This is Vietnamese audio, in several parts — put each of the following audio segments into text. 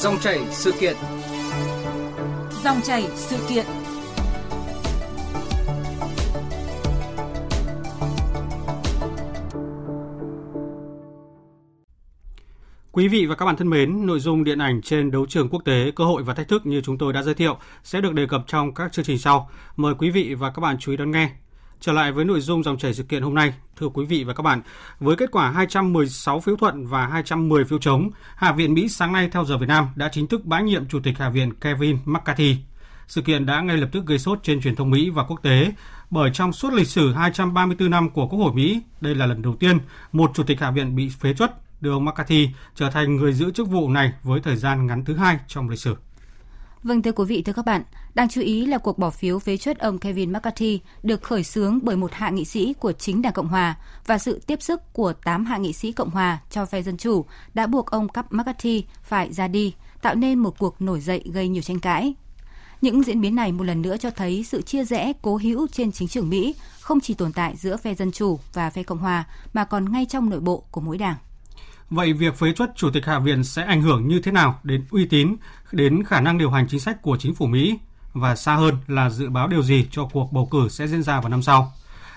Dòng chảy sự kiện. Dòng chảy sự kiện. Quý vị và các bạn thân mến, nội dung điện ảnh trên đấu trường quốc tế, cơ hội và thách thức như chúng tôi đã giới thiệu sẽ được đề cập trong các chương trình sau. Mời quý vị và các bạn chú ý đón nghe. Trở lại với nội dung dòng chảy sự kiện hôm nay, thưa quý vị và các bạn, với kết quả 216 phiếu thuận và 210 phiếu chống, Hạ viện Mỹ sáng nay theo giờ Việt Nam đã chính thức bãi nhiệm Chủ tịch Hạ viện Kevin McCarthy. Sự kiện đã ngay lập tức gây sốt trên truyền thông Mỹ và quốc tế, bởi trong suốt lịch sử 234 năm của Quốc hội Mỹ, đây là lần đầu tiên một Chủ tịch Hạ viện bị phế truất đưa ông McCarthy trở thành người giữ chức vụ này với thời gian ngắn thứ hai trong lịch sử. Vâng thưa quý vị, thưa các bạn, đáng chú ý là cuộc bỏ phiếu phế chuất ông Kevin McCarthy được khởi xướng bởi một hạ nghị sĩ của chính Đảng Cộng Hòa và sự tiếp sức của 8 hạ nghị sĩ Cộng Hòa cho phe Dân Chủ đã buộc ông Cap McCarthy phải ra đi, tạo nên một cuộc nổi dậy gây nhiều tranh cãi. Những diễn biến này một lần nữa cho thấy sự chia rẽ cố hữu trên chính trường Mỹ không chỉ tồn tại giữa phe Dân Chủ và phe Cộng Hòa mà còn ngay trong nội bộ của mỗi đảng. Vậy việc phế truất Chủ tịch Hạ viện sẽ ảnh hưởng như thế nào đến uy tín, đến khả năng điều hành chính sách của chính phủ Mỹ và xa hơn là dự báo điều gì cho cuộc bầu cử sẽ diễn ra vào năm sau?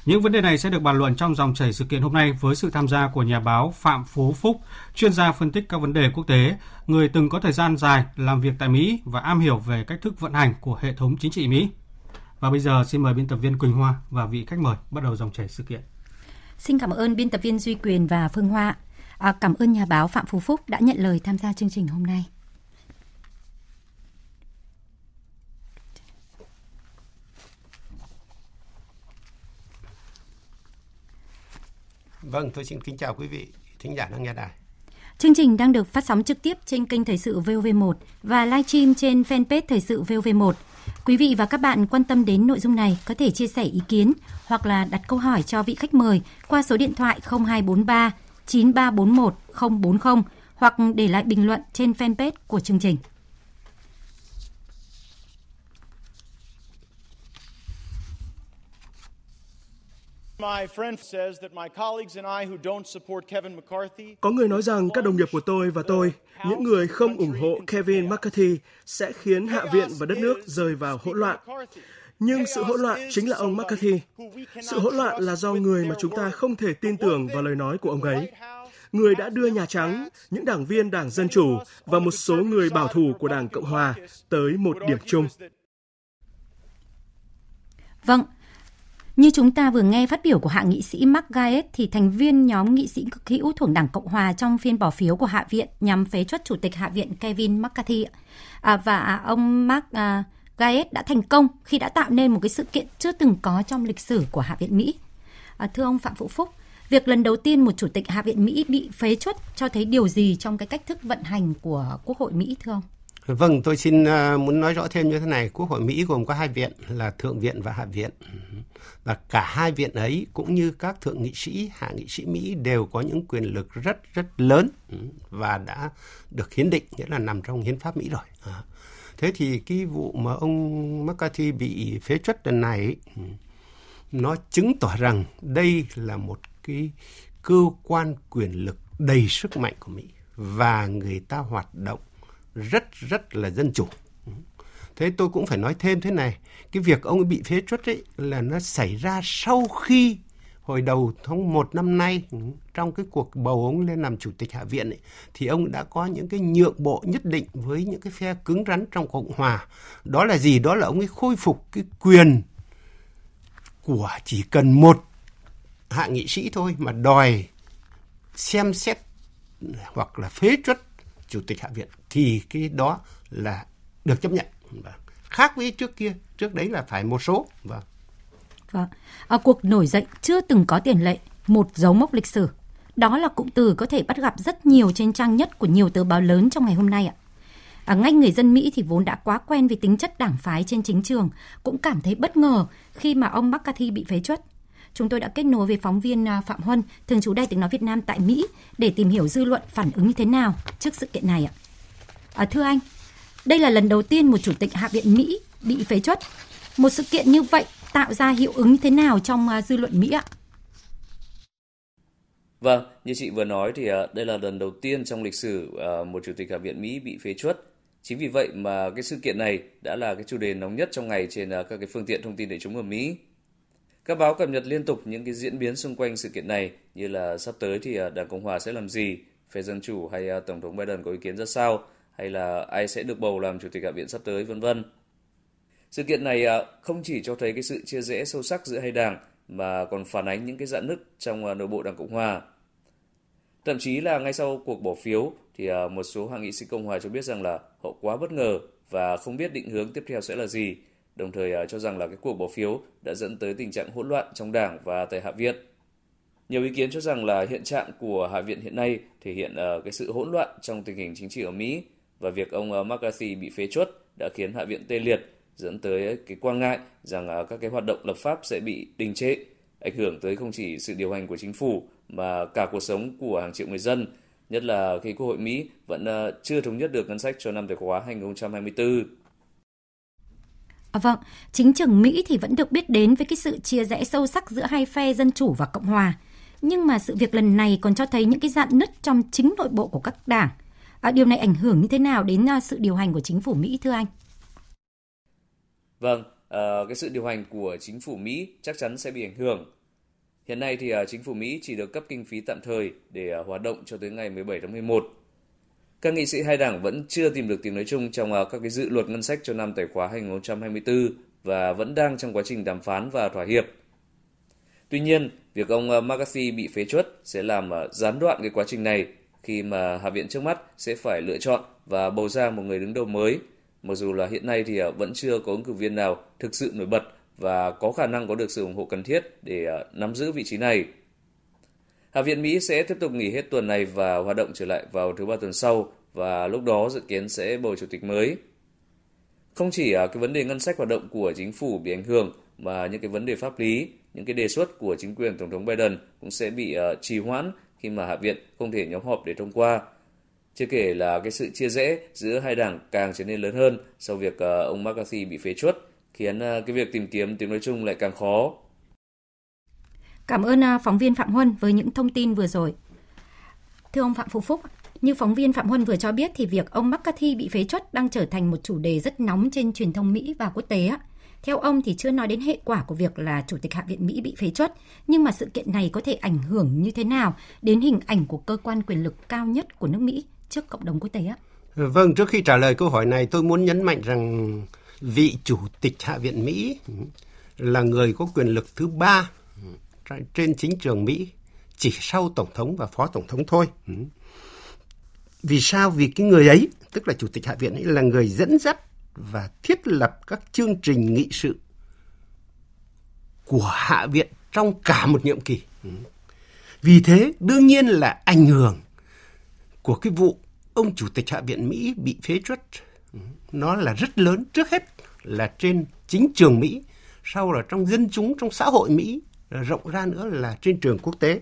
Những vấn đề này sẽ được bàn luận trong dòng chảy sự kiện hôm nay với sự tham gia của nhà báo Phạm Phú Phúc, chuyên gia phân tích các vấn đề quốc tế, người từng có thời gian dài làm việc tại Mỹ và am hiểu về cách thức vận hành của hệ thống chính trị Mỹ. Và bây giờ xin mời biên tập viên Quỳnh Hoa và vị khách mời bắt đầu dòng chảy sự kiện. Xin cảm ơn biên tập viên Duy Quyền và Phương Hoa. À, cảm ơn nhà báo Phạm Phú Phúc đã nhận lời tham gia chương trình hôm nay. Vâng, tôi xin kính chào quý vị thính giả đang nghe đài. Chương trình đang được phát sóng trực tiếp trên kênh Thời sự VOV1 và livestream trên fanpage Thời sự VOV1. Quý vị và các bạn quan tâm đến nội dung này có thể chia sẻ ý kiến hoặc là đặt câu hỏi cho vị khách mời qua số điện thoại 0243 9341 040 hoặc để lại bình luận trên fanpage của chương trình. Có người nói rằng các đồng nghiệp của tôi và tôi, những người không ủng hộ Kevin McCarthy, sẽ khiến Hạ viện và đất nước rơi vào hỗn loạn. Nhưng sự hỗn loạn chính là ông McCarthy. Sự hỗn loạn là do người mà chúng ta không thể tin tưởng vào lời nói của ông ấy. Người đã đưa Nhà Trắng, những đảng viên Đảng Dân Chủ và một số người bảo thủ của Đảng Cộng Hòa tới một điểm chung. Vâng, như chúng ta vừa nghe phát biểu của hạ nghị sĩ Mark Gaet thì thành viên nhóm nghị sĩ cực hữu thuộc Đảng Cộng Hòa trong phiên bỏ phiếu của Hạ viện nhằm phế truất Chủ tịch Hạ viện Kevin McCarthy. À, và ông Mark à, Gaet đã thành công khi đã tạo nên một cái sự kiện chưa từng có trong lịch sử của Hạ viện Mỹ. À, thưa ông Phạm Phụ Phúc, việc lần đầu tiên một chủ tịch Hạ viện Mỹ bị phế chuất cho thấy điều gì trong cái cách thức vận hành của Quốc hội Mỹ thưa ông? Vâng, tôi xin uh, muốn nói rõ thêm như thế này. Quốc hội Mỹ gồm có hai viện là Thượng viện và Hạ viện. Và cả hai viện ấy cũng như các thượng nghị sĩ, hạ nghị sĩ Mỹ đều có những quyền lực rất rất lớn và đã được hiến định, nghĩa là nằm trong hiến pháp Mỹ rồi. À, Thế thì cái vụ mà ông McCarthy bị phế truất lần này ừ, nó chứng tỏ rằng đây là một cái cơ quan quyền lực đầy sức mạnh của Mỹ và người ta hoạt động rất rất là dân chủ. Ừ. Thế tôi cũng phải nói thêm thế này, cái việc ông ấy bị phế truất ấy là nó xảy ra sau khi hồi đầu tháng 1 năm nay trong cái cuộc bầu ông lên làm chủ tịch hạ viện ấy, thì ông đã có những cái nhượng bộ nhất định với những cái phe cứng rắn trong cộng hòa. Đó là gì? Đó là ông ấy khôi phục cái quyền của chỉ cần một hạ nghị sĩ thôi mà đòi xem xét hoặc là phế truất chủ tịch hạ viện. Thì cái đó là được chấp nhận. Khác với trước kia trước đấy là phải một số. Vâng. Vâng. À, cuộc nổi dậy chưa từng có tiền lệ, một dấu mốc lịch sử. Đó là cụm từ có thể bắt gặp rất nhiều trên trang nhất của nhiều tờ báo lớn trong ngày hôm nay ạ. À, ngay người dân Mỹ thì vốn đã quá quen với tính chất đảng phái trên chính trường, cũng cảm thấy bất ngờ khi mà ông McCarthy bị phế truất. Chúng tôi đã kết nối với phóng viên à, Phạm Huân, thường trú Đài tiếng nói Việt Nam tại Mỹ để tìm hiểu dư luận phản ứng như thế nào trước sự kiện này ạ. À, thưa anh, đây là lần đầu tiên một chủ tịch Hạ viện Mỹ bị phế truất. Một sự kiện như vậy tạo ra hiệu ứng như thế nào trong à, dư luận Mỹ ạ? Vâng, như chị vừa nói thì à, đây là lần đầu tiên trong lịch sử à, một chủ tịch Hạ viện Mỹ bị phế truất Chính vì vậy mà cái sự kiện này đã là cái chủ đề nóng nhất trong ngày trên các cái phương tiện thông tin đại chúng ở Mỹ. Các báo cập nhật liên tục những cái diễn biến xung quanh sự kiện này như là sắp tới thì Đảng Cộng hòa sẽ làm gì, phe Dân Chủ hay Tổng thống Biden có ý kiến ra sao, hay là ai sẽ được bầu làm Chủ tịch Hạ viện sắp tới, vân vân. Sự kiện này à, không chỉ cho thấy cái sự chia rẽ sâu sắc giữa hai đảng mà còn phản ánh những cái dạn nứt trong à, nội bộ Đảng Cộng hòa. Thậm chí là ngay sau cuộc bỏ phiếu thì à, một số hạ nghị sĩ Cộng hòa cho biết rằng là họ quá bất ngờ và không biết định hướng tiếp theo sẽ là gì, đồng thời cho rằng là cái cuộc bỏ phiếu đã dẫn tới tình trạng hỗn loạn trong đảng và tại Hạ viện. Nhiều ý kiến cho rằng là hiện trạng của Hạ viện hiện nay thể hiện cái sự hỗn loạn trong tình hình chính trị ở Mỹ và việc ông McCarthy bị phế chuất đã khiến Hạ viện tê liệt, dẫn tới cái quan ngại rằng à, các cái hoạt động lập pháp sẽ bị đình trệ, ảnh hưởng tới không chỉ sự điều hành của chính phủ mà cả cuộc sống của hàng triệu người dân, nhất là khi Quốc hội Mỹ vẫn à, chưa thống nhất được ngân sách cho năm tài khóa 2024. À, vâng, chính trường Mỹ thì vẫn được biết đến với cái sự chia rẽ sâu sắc giữa hai phe Dân Chủ và Cộng Hòa. Nhưng mà sự việc lần này còn cho thấy những cái dạn nứt trong chính nội bộ của các đảng. À, điều này ảnh hưởng như thế nào đến à, sự điều hành của chính phủ Mỹ thưa anh? Vâng, uh, cái sự điều hành của chính phủ Mỹ chắc chắn sẽ bị ảnh hưởng. Hiện nay thì uh, chính phủ Mỹ chỉ được cấp kinh phí tạm thời để uh, hoạt động cho tới ngày 17 tháng 11. Các nghị sĩ hai đảng vẫn chưa tìm được tiếng nói chung trong uh, các cái dự luật ngân sách cho năm tài khóa 2024 và vẫn đang trong quá trình đàm phán và thỏa hiệp. Tuy nhiên, việc ông McCarthy bị phế chuất sẽ làm gián đoạn cái quá trình này khi mà Hạ viện trước mắt sẽ phải lựa chọn và bầu ra một người đứng đầu mới. Mặc dù là hiện nay thì à, vẫn chưa có ứng cử viên nào thực sự nổi bật và có khả năng có được sự ủng hộ cần thiết để à, nắm giữ vị trí này. Hạ viện Mỹ sẽ tiếp tục nghỉ hết tuần này và hoạt động trở lại vào thứ ba tuần sau và lúc đó dự kiến sẽ bầu chủ tịch mới. Không chỉ à, cái vấn đề ngân sách hoạt động của chính phủ bị ảnh hưởng mà những cái vấn đề pháp lý, những cái đề xuất của chính quyền Tổng thống Biden cũng sẽ bị trì hoãn khi mà Hạ viện không thể nhóm họp để thông qua. Chưa kể là cái sự chia rẽ giữa hai đảng càng trở nên lớn hơn sau việc ờ, ông McCarthy bị phế chuất, khiến ờ, cái việc tìm kiếm tiếng nói chung lại càng khó. Cảm ơn ờ, phóng viên Phạm Huân với những thông tin vừa rồi. Thưa ông Phạm Phú Phúc, như phóng viên Phạm Huân vừa cho biết thì việc ông McCarthy bị phế chuất đang trở thành một chủ đề rất nóng trên truyền thông Mỹ và quốc tế. Theo ông thì chưa nói đến hệ quả của việc là Chủ tịch Hạ viện Mỹ bị phế chuất, nhưng mà sự kiện này có thể ảnh hưởng như thế nào đến hình ảnh của cơ quan quyền lực cao nhất của nước Mỹ trước cộng đồng quốc tế ạ? Vâng, trước khi trả lời câu hỏi này tôi muốn nhấn mạnh rằng vị Chủ tịch Hạ viện Mỹ là người có quyền lực thứ ba trên chính trường Mỹ chỉ sau Tổng thống và Phó Tổng thống thôi. Vì sao? Vì cái người ấy, tức là Chủ tịch Hạ viện ấy là người dẫn dắt và thiết lập các chương trình nghị sự của Hạ viện trong cả một nhiệm kỳ. Vì thế, đương nhiên là ảnh hưởng của cái vụ ông Chủ tịch Hạ viện Mỹ bị phế truất nó là rất lớn. Trước hết là trên chính trường Mỹ, sau là trong dân chúng, trong xã hội Mỹ, rộng ra nữa là trên trường quốc tế.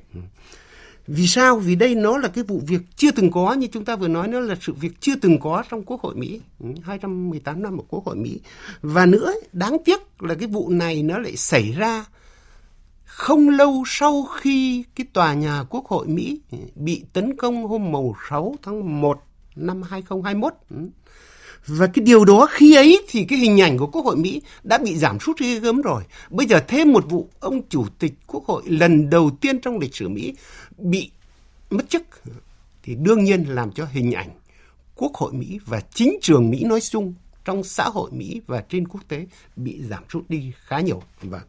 Vì sao? Vì đây nó là cái vụ việc chưa từng có như chúng ta vừa nói nó là sự việc chưa từng có trong Quốc hội Mỹ, ừ, 218 năm ở Quốc hội Mỹ. Và nữa, đáng tiếc là cái vụ này nó lại xảy ra không lâu sau khi cái tòa nhà Quốc hội Mỹ bị tấn công hôm mùng 6 tháng 1 năm 2021. Ừ, và cái điều đó khi ấy thì cái hình ảnh của Quốc hội Mỹ đã bị giảm sút ghê gớm rồi. Bây giờ thêm một vụ, ông chủ tịch Quốc hội lần đầu tiên trong lịch sử Mỹ bị mất chức, thì đương nhiên làm cho hình ảnh Quốc hội Mỹ và chính trường Mỹ nói chung trong xã hội Mỹ và trên quốc tế bị giảm sút đi khá nhiều. Vâng.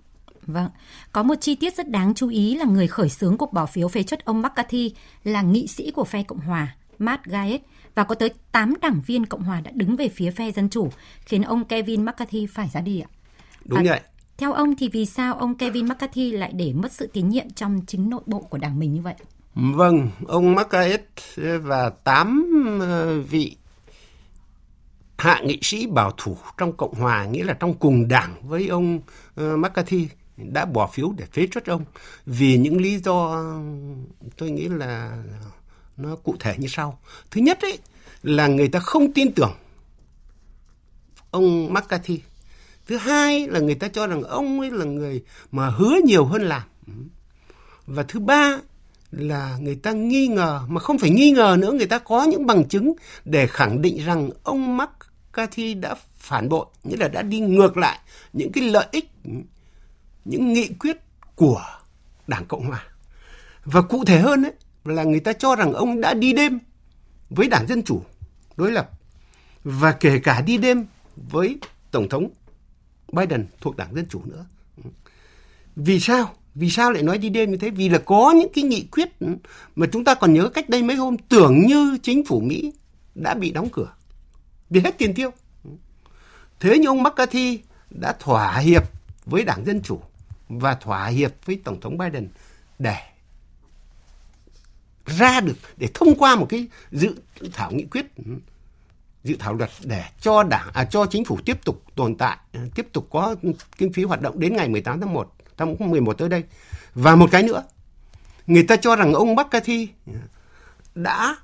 Vâng, có một chi tiết rất đáng chú ý là người khởi xướng cuộc bỏ phiếu phế chuất ông McCarthy là nghị sĩ của phe Cộng hòa Matt Gaetz và có tới 8 đảng viên Cộng hòa đã đứng về phía phe Dân Chủ, khiến ông Kevin McCarthy phải ra đi ạ. Đúng à, vậy. Theo ông thì vì sao ông Kevin McCarthy lại để mất sự tín nhiệm trong chính nội bộ của đảng mình như vậy? Vâng, ông McCarthy và 8 ờ, vị hạ nghị sĩ bảo thủ trong Cộng hòa, nghĩa là trong cùng đảng với ông uh, McCarthy đã bỏ phiếu để phế truất ông vì những lý do, tôi nghĩ là nó cụ thể như sau. Thứ nhất ấy, là người ta không tin tưởng ông McCarthy. Thứ hai là người ta cho rằng ông ấy là người mà hứa nhiều hơn làm. Và thứ ba là người ta nghi ngờ, mà không phải nghi ngờ nữa, người ta có những bằng chứng để khẳng định rằng ông McCarthy đã phản bội, nghĩa là đã đi ngược lại những cái lợi ích những nghị quyết của Đảng Cộng hòa và cụ thể hơn ấy, là người ta cho rằng ông đã đi đêm với Đảng Dân Chủ đối lập và kể cả đi đêm với Tổng thống Biden thuộc Đảng Dân Chủ nữa. Vì sao? Vì sao lại nói đi đêm như thế? Vì là có những cái nghị quyết mà chúng ta còn nhớ cách đây mấy hôm tưởng như chính phủ Mỹ đã bị đóng cửa vì hết tiền tiêu. Thế nhưng ông McCarthy đã thỏa hiệp với Đảng Dân Chủ và thỏa hiệp với Tổng thống Biden để ra được để thông qua một cái dự thảo nghị quyết dự thảo luật để cho đảng à, cho chính phủ tiếp tục tồn tại tiếp tục có kinh phí hoạt động đến ngày 18 tháng 1 tháng 11 tới đây. Và một cái nữa người ta cho rằng ông McCarthy đã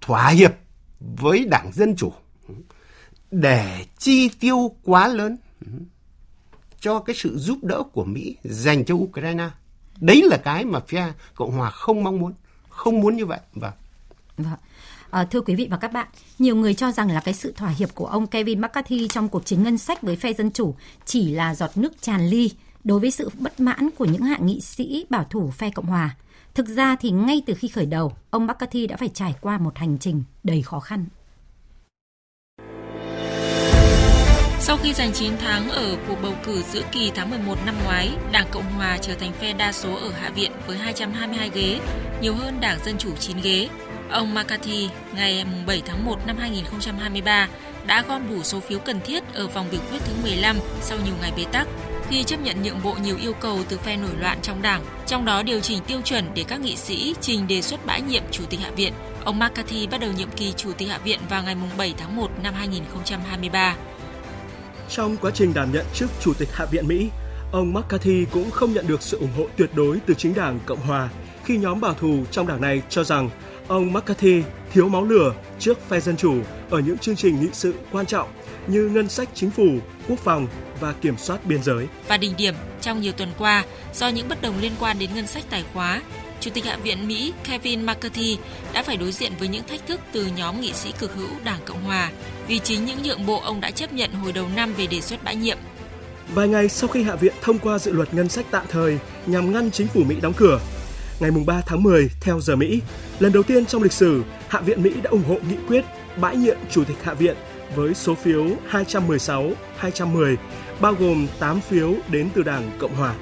thỏa hiệp với đảng dân chủ để chi tiêu quá lớn cho cái sự giúp đỡ của Mỹ dành cho Ukraine. Đấy là cái mà phía Cộng hòa không mong muốn, không muốn như vậy. Vâng. Vâng. À, thưa quý vị và các bạn, nhiều người cho rằng là cái sự thỏa hiệp của ông Kevin McCarthy trong cuộc chiến ngân sách với phe dân chủ chỉ là giọt nước tràn ly đối với sự bất mãn của những hạ nghị sĩ bảo thủ phe Cộng hòa. Thực ra thì ngay từ khi khởi đầu, ông McCarthy đã phải trải qua một hành trình đầy khó khăn. Sau khi giành chiến thắng ở cuộc bầu cử giữa kỳ tháng 11 năm ngoái, Đảng Cộng Hòa trở thành phe đa số ở Hạ viện với 222 ghế, nhiều hơn Đảng Dân Chủ 9 ghế. Ông McCarthy ngày 7 tháng 1 năm 2023 đã gom đủ số phiếu cần thiết ở vòng biểu quyết thứ 15 sau nhiều ngày bế tắc khi chấp nhận nhượng bộ nhiều yêu cầu từ phe nổi loạn trong đảng, trong đó điều chỉnh tiêu chuẩn để các nghị sĩ trình đề xuất bãi nhiệm chủ tịch Hạ viện. Ông McCarthy bắt đầu nhiệm kỳ chủ tịch Hạ viện vào ngày 7 tháng 1 năm 2023. Trong quá trình đảm nhận chức Chủ tịch Hạ viện Mỹ, ông McCarthy cũng không nhận được sự ủng hộ tuyệt đối từ chính đảng Cộng hòa khi nhóm bảo thủ trong đảng này cho rằng ông McCarthy thiếu máu lửa trước phe dân chủ ở những chương trình nghị sự quan trọng như ngân sách chính phủ, quốc phòng và kiểm soát biên giới. Và đỉnh điểm trong nhiều tuần qua, do những bất đồng liên quan đến ngân sách tài khóa, Chủ tịch Hạ viện Mỹ Kevin McCarthy đã phải đối diện với những thách thức từ nhóm nghị sĩ cực hữu Đảng Cộng Hòa vì chính những nhượng bộ ông đã chấp nhận hồi đầu năm về đề xuất bãi nhiệm. Vài ngày sau khi Hạ viện thông qua dự luật ngân sách tạm thời nhằm ngăn chính phủ Mỹ đóng cửa, ngày 3 tháng 10 theo giờ Mỹ, lần đầu tiên trong lịch sử, Hạ viện Mỹ đã ủng hộ nghị quyết bãi nhiệm Chủ tịch Hạ viện với số phiếu 216-210, bao gồm 8 phiếu đến từ Đảng Cộng Hòa.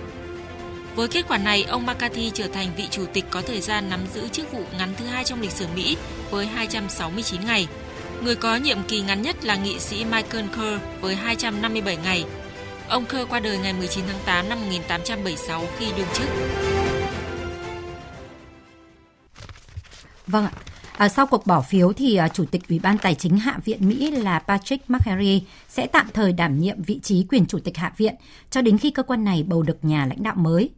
Với kết quả này, ông McCarthy trở thành vị chủ tịch có thời gian nắm giữ chức vụ ngắn thứ hai trong lịch sử Mỹ với 269 ngày. Người có nhiệm kỳ ngắn nhất là nghị sĩ Michael Kerr với 257 ngày. Ông Kerr qua đời ngày 19 tháng 8 năm 1876 khi đương chức. Vâng ạ. À, sau cuộc bỏ phiếu thì à, Chủ tịch Ủy ban Tài chính Hạ viện Mỹ là Patrick McHenry sẽ tạm thời đảm nhiệm vị trí quyền Chủ tịch Hạ viện cho đến khi cơ quan này bầu được nhà lãnh đạo mới.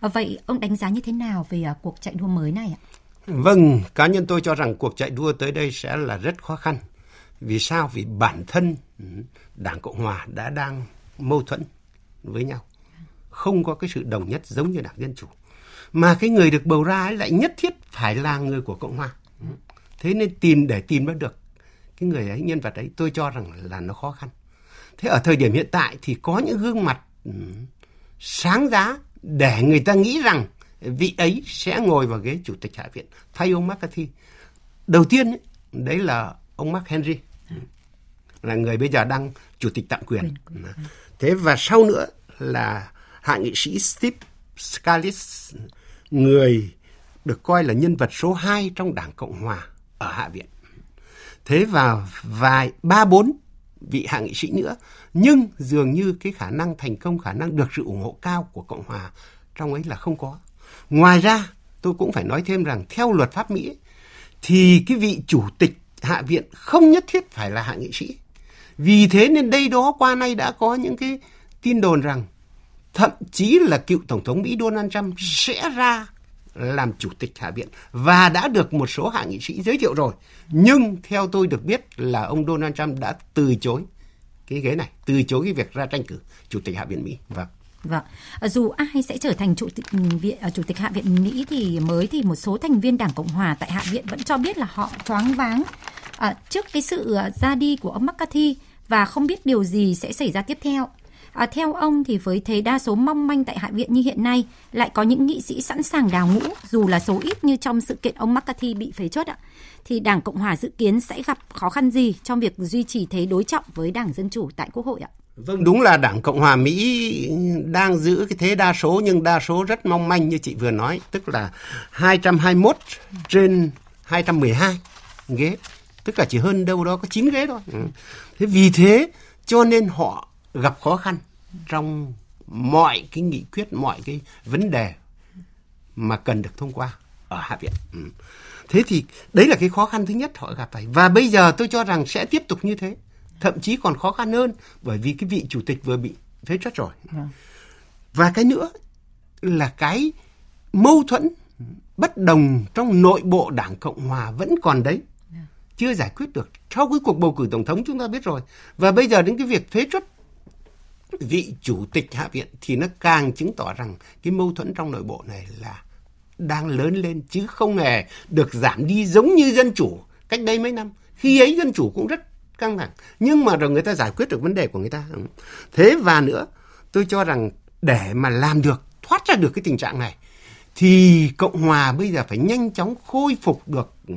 À, vậy ông đánh giá như thế nào về à, cuộc chạy đua mới này ạ? Vâng, cá nhân tôi cho rằng cuộc chạy đua tới đây sẽ là rất khó khăn. Vì sao? Vì bản thân ừ, Đảng Cộng Hòa đã đang mâu thuẫn với nhau. Không có cái sự đồng nhất giống như Đảng Dân Chủ. Mà cái người được bầu ra ấy lại nhất thiết phải là người của Cộng Hòa. Thế nên tìm để tìm ra được cái người ấy, nhân vật ấy, tôi cho rằng là nó khó khăn. Thế ở thời điểm hiện tại thì có những gương mặt ừ, sáng giá để người ta nghĩ rằng vị ấy sẽ ngồi vào ghế chủ tịch hạ viện thay ông McCarthy. Đầu tiên ấy, đấy là ông Mark Henry là người bây giờ đang chủ tịch tạm quyền. Thế và sau nữa là hạ nghị sĩ Steve Scalise, người được coi là nhân vật số 2 trong Đảng Cộng Hòa ở Hạ viện. Thế và vài ba bốn vị hạ nghị sĩ nữa, nhưng dường như cái khả năng thành công, khả năng được sự ủng hộ cao của Cộng Hòa trong ấy là không có. Ngoài ra, tôi cũng phải nói thêm rằng theo luật pháp Mỹ thì cái vị chủ tịch hạ viện không nhất thiết phải là hạ nghị sĩ. Vì thế nên đây đó qua nay đã có những cái tin đồn rằng thậm chí là cựu tổng thống Mỹ Donald Trump sẽ ra làm chủ tịch hạ viện và đã được một số hạ nghị sĩ giới thiệu rồi. Nhưng theo tôi được biết là ông Donald Trump đã từ chối cái ghế này, từ chối cái việc ra tranh cử chủ tịch hạ viện Mỹ. Vâng. Vâng, à, dù ai sẽ trở thành chủ tịch ừ, viện à, chủ tịch Hạ viện Mỹ thì mới thì một số thành viên Đảng Cộng hòa tại Hạ viện vẫn cho biết là họ choáng váng à, trước cái sự à, ra đi của ông McCarthy và không biết điều gì sẽ xảy ra tiếp theo. À, theo ông thì với thế đa số mong manh tại Hạ viện như hiện nay, lại có những nghị sĩ sẵn sàng đào ngũ, dù là số ít như trong sự kiện ông McCarthy bị phế chốt ạ, thì Đảng Cộng hòa dự kiến sẽ gặp khó khăn gì trong việc duy trì thế đối trọng với Đảng Dân Chủ tại Quốc hội ạ? Vâng, đúng là Đảng Cộng hòa Mỹ đang giữ cái thế đa số nhưng đa số rất mong manh như chị vừa nói, tức là 221 trên 212 ghế, tức là chỉ hơn đâu đó có 9 ghế thôi. Ừ. Thế vì thế cho nên họ gặp khó khăn trong mọi cái nghị quyết, mọi cái vấn đề mà cần được thông qua ở Hạ viện. Ừ. Thế thì đấy là cái khó khăn thứ nhất họ gặp phải. Và bây giờ tôi cho rằng sẽ tiếp tục như thế thậm chí còn khó khăn hơn bởi vì cái vị chủ tịch vừa bị phế truất rồi. Vâng. Và cái nữa là cái mâu thuẫn bất đồng trong nội bộ Đảng Cộng Hòa vẫn còn đấy. Vâng. Chưa giải quyết được. Sau cái cuộc bầu cử tổng thống chúng ta biết rồi. Và bây giờ đến cái việc phế truất vị chủ tịch Hạ viện thì nó càng chứng tỏ rằng cái mâu thuẫn trong nội bộ này là đang lớn lên chứ không hề được giảm đi giống như dân chủ cách đây mấy năm. Khi ấy dân chủ cũng rất căng thẳng nhưng mà rồi người ta giải quyết được vấn đề của người ta thế và nữa, tôi cho rằng để mà làm được, thoát ra được cái tình trạng này, thì cộng hòa bây giờ phải nhanh chóng khôi phục được ừ,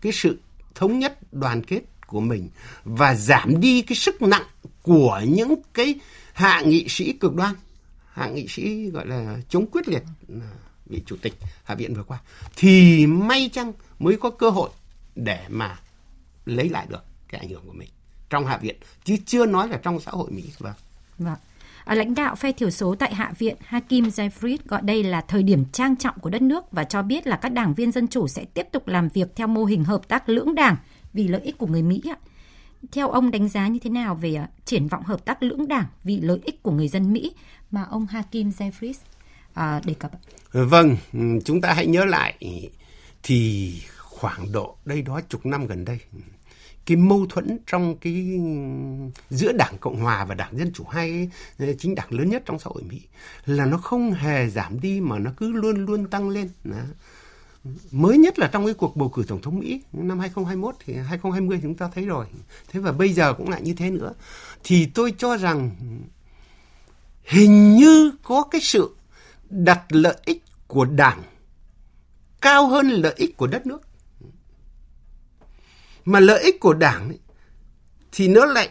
cái sự thống nhất, đoàn kết của mình và giảm đi cái sức nặng của những cái hạ nghị sĩ cực đoan hạ nghị sĩ gọi là chống quyết liệt à, vị chủ tịch hạ viện vừa qua thì may chăng mới có cơ hội để mà lấy lại được cái ảnh hưởng của mình trong Hạ viện chứ chưa nói là trong xã hội Mỹ. Vâng. Vâng. À, lãnh đạo phe thiểu số tại Hạ viện Hakim Zayfried gọi đây là thời điểm trang trọng của đất nước và cho biết là các đảng viên dân chủ sẽ tiếp tục làm việc theo mô hình hợp tác lưỡng đảng vì lợi ích của người Mỹ. ạ theo ông đánh giá như thế nào về uh, triển vọng hợp tác lưỡng đảng vì lợi ích của người dân Mỹ mà ông Hakim Jeffries uh, đề cập? Vâng, chúng ta hãy nhớ lại thì khoảng độ đây đó chục năm gần đây cái mâu thuẫn trong cái giữa đảng cộng hòa và đảng dân chủ hai ờ, chính đảng lớn nhất trong xã hội mỹ là nó không hề giảm đi mà nó cứ luôn luôn tăng lên Đó mới nhất là trong cái cuộc bầu cử tổng thống mỹ năm 2021 thì 2020 chúng ta thấy rồi. Thế và bây giờ cũng lại như thế nữa. Thì tôi cho rằng hình như có cái sự đặt lợi ích của đảng cao hơn lợi ích của đất nước. Mà lợi ích của đảng ấy, thì nó lại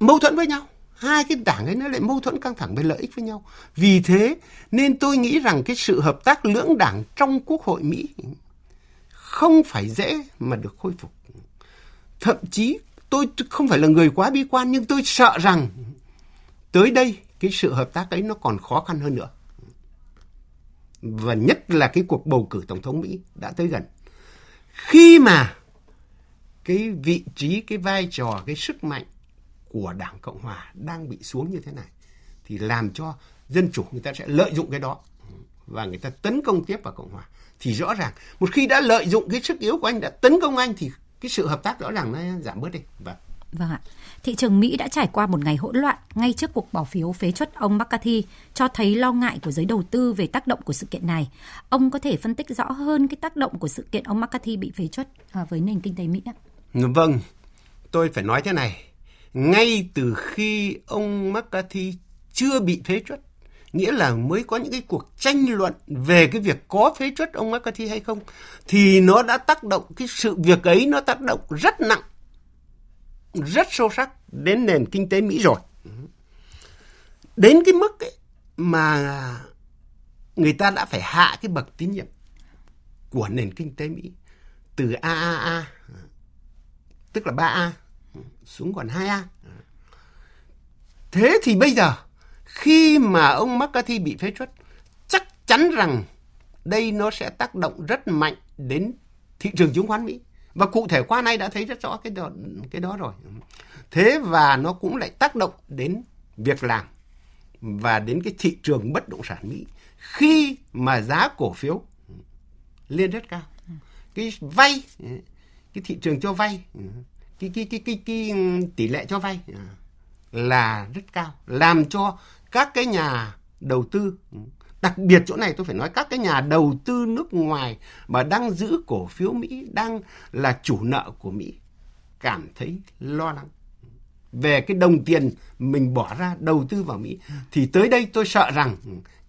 mâu thuẫn với nhau hai cái đảng ấy nó lại mâu thuẫn căng thẳng về lợi ích với nhau. Vì thế nên tôi nghĩ rằng cái sự hợp tác lưỡng đảng trong quốc hội mỹ không phải dễ mà được khôi phục. Thậm chí tôi không phải là người quá bi quan, nhưng tôi sợ rằng tới đây cái sự hợp tác ấy nó còn khó khăn hơn nữa. Và nhất là cái cuộc bầu cử tổng thống mỹ đã tới gần. Khi mà cái vị trí, cái vai trò, cái sức mạnh của đảng cộng hòa đang bị xuống như thế này thì làm cho dân chủ người ta sẽ lợi dụng cái đó và người ta tấn công tiếp vào cộng hòa thì rõ ràng một khi đã lợi dụng cái sức yếu của anh đã tấn công anh thì cái sự hợp tác rõ ràng nó giảm bớt đi vâng Vâng ạ. Thị trường Mỹ đã trải qua một ngày hỗn loạn ngay trước cuộc bỏ phiếu phế chuất ông McCarthy cho thấy lo ngại của giới đầu tư về tác động của sự kiện này. Ông có thể phân tích rõ hơn cái tác động của sự kiện ông McCarthy bị phế chuất à, với nền kinh tế Mỹ ạ? Vâng, tôi phải nói thế này. Ngay từ khi ông McCarthy chưa bị phế truất, nghĩa là mới có những cái cuộc tranh luận về cái việc có phế truất ông McCarthy hay không, thì nó đã tác động, cái sự việc ấy nó tác động rất nặng, rất sâu sắc đến nền kinh tế Mỹ rồi. Đến cái mức ấy mà người ta đã phải hạ cái bậc tín nhiệm của nền kinh tế Mỹ từ AAA tức là 3A xuống còn 2A. Thế thì bây giờ khi mà ông McCarthy bị phế truất chắc chắn rằng đây nó sẽ tác động rất mạnh đến thị trường chứng khoán Mỹ. Và cụ thể qua nay đã thấy rất rõ cái đó, cái đó rồi. Thế và nó cũng lại tác động đến việc làm và đến cái thị trường bất động sản Mỹ khi mà giá cổ phiếu lên rất cao. Cái vay cái thị trường cho vay cái cái cái cái, cái tỷ lệ cho vay à, là rất cao làm cho các cái nhà đầu tư đặc biệt chỗ này tôi phải nói các cái nhà đầu tư nước ngoài mà đang giữ cổ phiếu Mỹ đang là chủ nợ của Mỹ cảm thấy lo lắng về cái đồng tiền mình bỏ ra đầu tư vào Mỹ thì tới đây tôi sợ rằng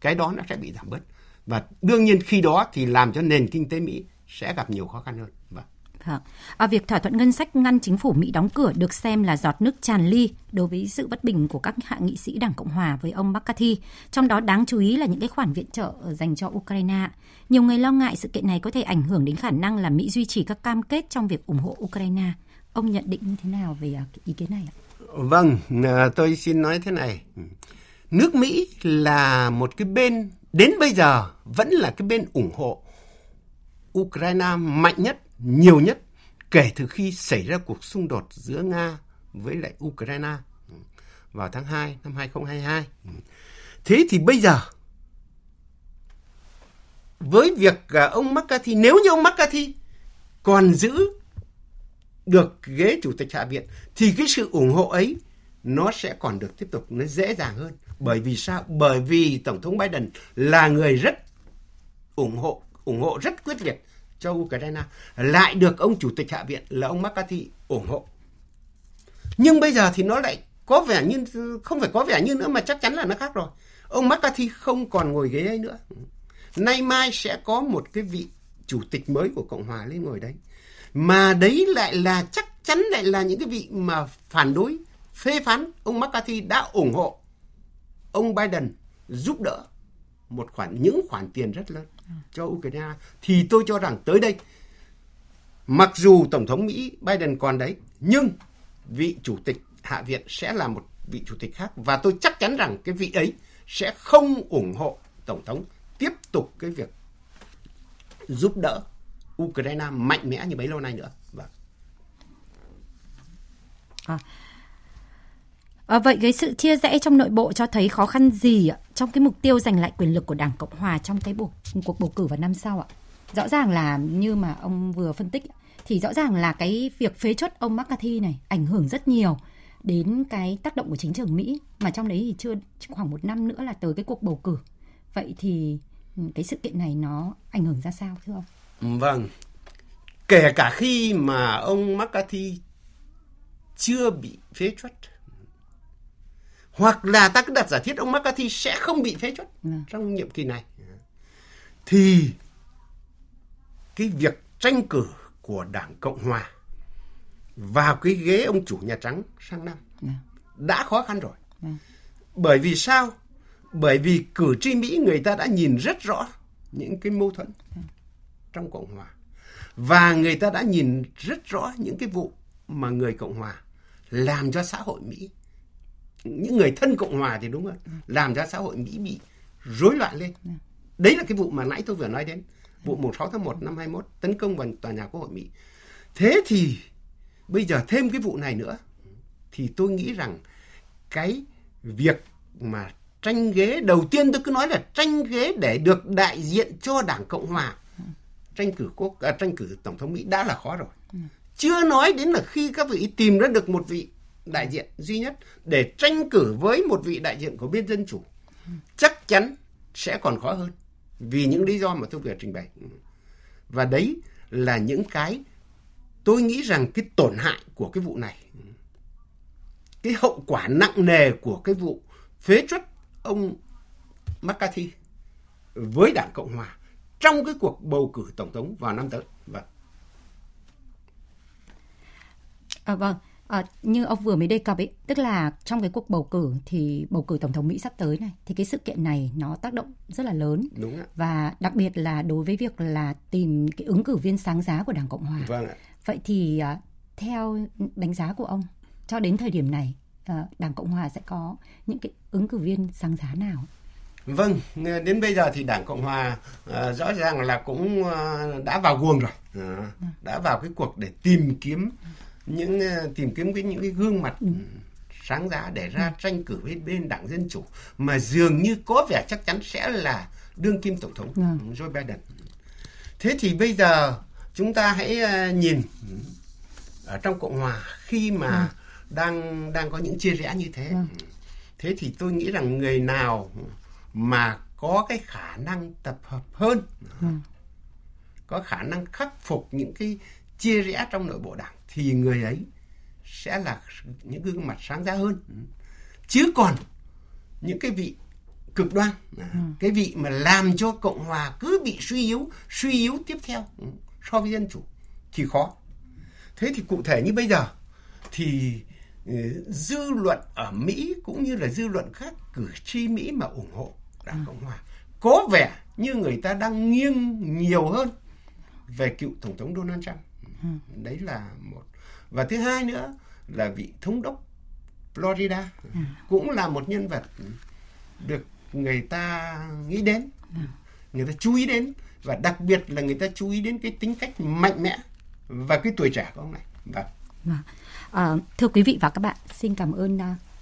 cái đó nó sẽ bị giảm bớt và đương nhiên khi đó thì làm cho nền kinh tế Mỹ sẽ gặp nhiều khó khăn hơn. Vâng. Vâng. À, việc thỏa thuận ngân sách ngăn chính phủ Mỹ đóng cửa được xem là giọt nước tràn ly đối với sự bất bình của các hạ nghị sĩ Đảng Cộng Hòa với ông McCarthy. Trong đó đáng chú ý là những cái khoản viện trợ dành cho Ukraine. Nhiều người lo ngại sự kiện này có thể ảnh hưởng đến khả năng là Mỹ duy trì các cam kết trong việc ủng hộ Ukraine. Ông nhận định như thế nào về à, ý kiến này ạ? Vâng, à, tôi xin nói thế này. Nước Mỹ là một cái bên đến bây giờ vẫn là cái bên ủng hộ Ukraine mạnh nhất, nhiều nhất kể từ khi xảy ra cuộc xung đột giữa Nga với lại Ukraine. Ừ. Vào tháng 2 năm 2022. Ừ. Thế thì bây giờ, với việc à, ông McCarthy, nếu như ông McCarthy còn giữ được ghế chủ tịch hạ viện, thì cái sự ủng hộ ấy nó sẽ còn được tiếp tục, nó dễ dàng hơn. Bởi vì sao? Bởi vì tổng thống Biden là người rất ủng hộ ủng hộ rất quyết liệt cho Ukraine, lại được ông chủ tịch hạ viện là ông McCarthy ủng hộ. Nhưng bây giờ thì nó lại có vẻ như, không phải có vẻ như nữa mà chắc chắn là nó khác rồi. Ông McCarthy không còn ngồi ghế ấy nữa. Nay mai sẽ có một cái vị chủ tịch mới của cộng hòa lên ngồi đấy. Mà đấy lại là, chắc chắn lại là những cái vị mà phản đối, phê phán ông McCarthy đã ủng hộ ông Biden giúp đỡ một khoản, những khoản tiền rất lớn cho Ukraine thì tôi cho rằng tới đây, mặc dù tổng thống Mỹ Biden còn đấy, nhưng vị chủ tịch hạ viện sẽ là một vị chủ tịch khác và tôi chắc chắn rằng cái vị ấy sẽ không ủng hộ tổng thống tiếp tục cái việc giúp đỡ Ukraine mạnh mẽ như bấy lâu nay nữa. Vâng. À. À, vậy cái sự chia rẽ trong nội bộ cho thấy khó khăn gì ạ trong cái mục tiêu giành lại quyền lực của Đảng Cộng hòa trong cái bầu, cuộc bầu cử vào năm sau ạ? Rõ ràng là như mà ông vừa phân tích thì rõ ràng là cái việc phế chuất ông McCarthy này ảnh hưởng rất nhiều đến cái tác động của chính trường Mỹ mà trong đấy thì chưa khoảng một năm nữa là tới cái cuộc bầu cử. Vậy thì ừ, cái sự kiện này nó ảnh hưởng ra sao thưa ông? Vâng. Kể cả khi mà ông McCarthy chưa bị phế chuất hoặc là ta cứ đặt giả thiết ông McCarthy sẽ không bị phế chuất ừ. trong nhiệm kỳ này thì cái việc tranh cử của đảng cộng hòa vào cái ghế ông chủ nhà trắng sang năm ừ. đã khó khăn rồi ừ. bởi vì sao bởi vì cử tri mỹ người ta đã nhìn rất rõ những cái mâu thuẫn trong cộng hòa và người ta đã nhìn rất rõ những cái vụ mà người cộng hòa làm cho xã hội mỹ những người thân cộng hòa thì đúng rồi làm cho xã hội mỹ bị rối loạn lên. Đấy là cái vụ mà nãy tôi vừa nói đến. Vụ 16 tháng 1 năm 21 tấn công vào tòa nhà quốc hội mỹ. Thế thì bây giờ thêm cái vụ này nữa thì tôi nghĩ rằng cái việc mà tranh ghế đầu tiên tôi cứ nói là tranh ghế để được đại diện cho đảng cộng hòa tranh cử quốc à, tranh cử tổng thống mỹ đã là khó rồi. Chưa nói đến là khi các vị tìm ra được một vị đại diện duy nhất để tranh cử với một vị đại diện của bên dân chủ chắc chắn sẽ còn khó hơn vì những lý do mà tôi vừa trình bày ừ. và đấy là những cái tôi nghĩ rằng cái tổn hại của cái vụ này ừ. cái hậu quả nặng nề của cái vụ phế truất ông McCarthy với đảng Cộng Hòa trong cái cuộc bầu cử tổng thống vào năm tới. Vâng. À, vâng. À, như ông vừa mới đề cập ấy, tức là trong cái cuộc bầu cử thì bầu cử tổng thống Mỹ sắp tới này thì cái sự kiện này nó tác động rất là lớn. Đúng ạ. Và đặc biệt là đối với việc là tìm cái ứng cử viên sáng giá của Đảng Cộng hòa. Vâng ạ. Vậy thì à, theo đánh giá của ông cho đến thời điểm này à, Đảng Cộng hòa sẽ có những cái ứng cử viên sáng giá nào? Vâng, đến bây giờ thì Đảng Cộng Hòa uh, rõ ràng là cũng uh, đã vào guồng rồi, uh, đã vào cái cuộc để tìm kiếm những uh, tìm kiếm cái những cái gương mặt ừ. sáng giá để ra ừ. tranh cử với bên Đảng Dân Chủ mà dường như có vẻ chắc chắn sẽ là đương kim tổng thống ừ. Joe Biden. Thế thì bây giờ chúng ta hãy uh, nhìn ở trong Cộng Hòa khi mà ừ. đang đang có những chia rẽ như thế. Ừ thế thì tôi nghĩ rằng người nào mà có cái khả năng tập hợp hơn có khả năng khắc phục những cái chia rẽ trong nội bộ đảng thì người ấy sẽ là những gương mặt sáng giá hơn. Chứ còn những cái vị cực đoan ừ. cái vị mà làm cho cộng hòa cứ bị suy yếu suy yếu tiếp theo ừ, so với dân chủ thì khó. Thế thì cụ thể như bây giờ thì ừ, dư luận ở Mỹ cũng như là dư luận khác cử tri Mỹ mà ủng hộ đảng cộng hòa có vẻ như người ta đang nghiêng nhiều hơn về cựu tổng thống Donald Trump đấy là một. Và thứ hai nữa là vị thống đốc Florida cũng là một nhân vật được người ta nghĩ đến người ta chú ý đến và đặc biệt là người ta chú ý đến cái tính cách mạnh mẽ và cái tuổi trẻ của ông này. Vâng. À, thưa quý vị và các bạn xin cảm ơn uh,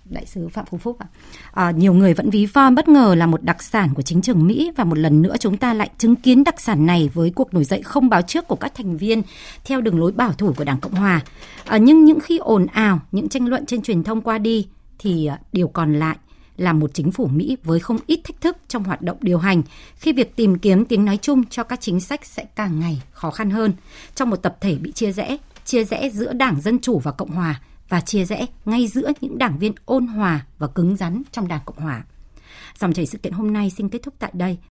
đại sứ Phạm Phú Phúc ạ. À, nhiều người vẫn ví von bất ngờ là một đặc sản của chính trường Mỹ và một lần nữa chúng ta lại chứng kiến đặc sản này với cuộc nổi dậy không báo trước của các thành viên theo đường lối bảo thủ của Đảng Cộng Hòa. À, nhưng những khi ồn ào, những tranh luận trên truyền thông qua đi thì à, điều còn lại là một chính phủ Mỹ với không ít thách thức trong hoạt động điều hành khi việc tìm kiếm tiếng nói chung cho các chính sách sẽ càng ngày khó khăn hơn trong một tập thể bị chia rẽ, chia rẽ giữa Đảng Dân Chủ và Cộng Hòa và chia rẽ ngay giữa những đảng viên ôn hòa và cứng rắn trong Đảng Cộng Hòa. Dòng chảy sự kiện hôm nay xin kết thúc tại đây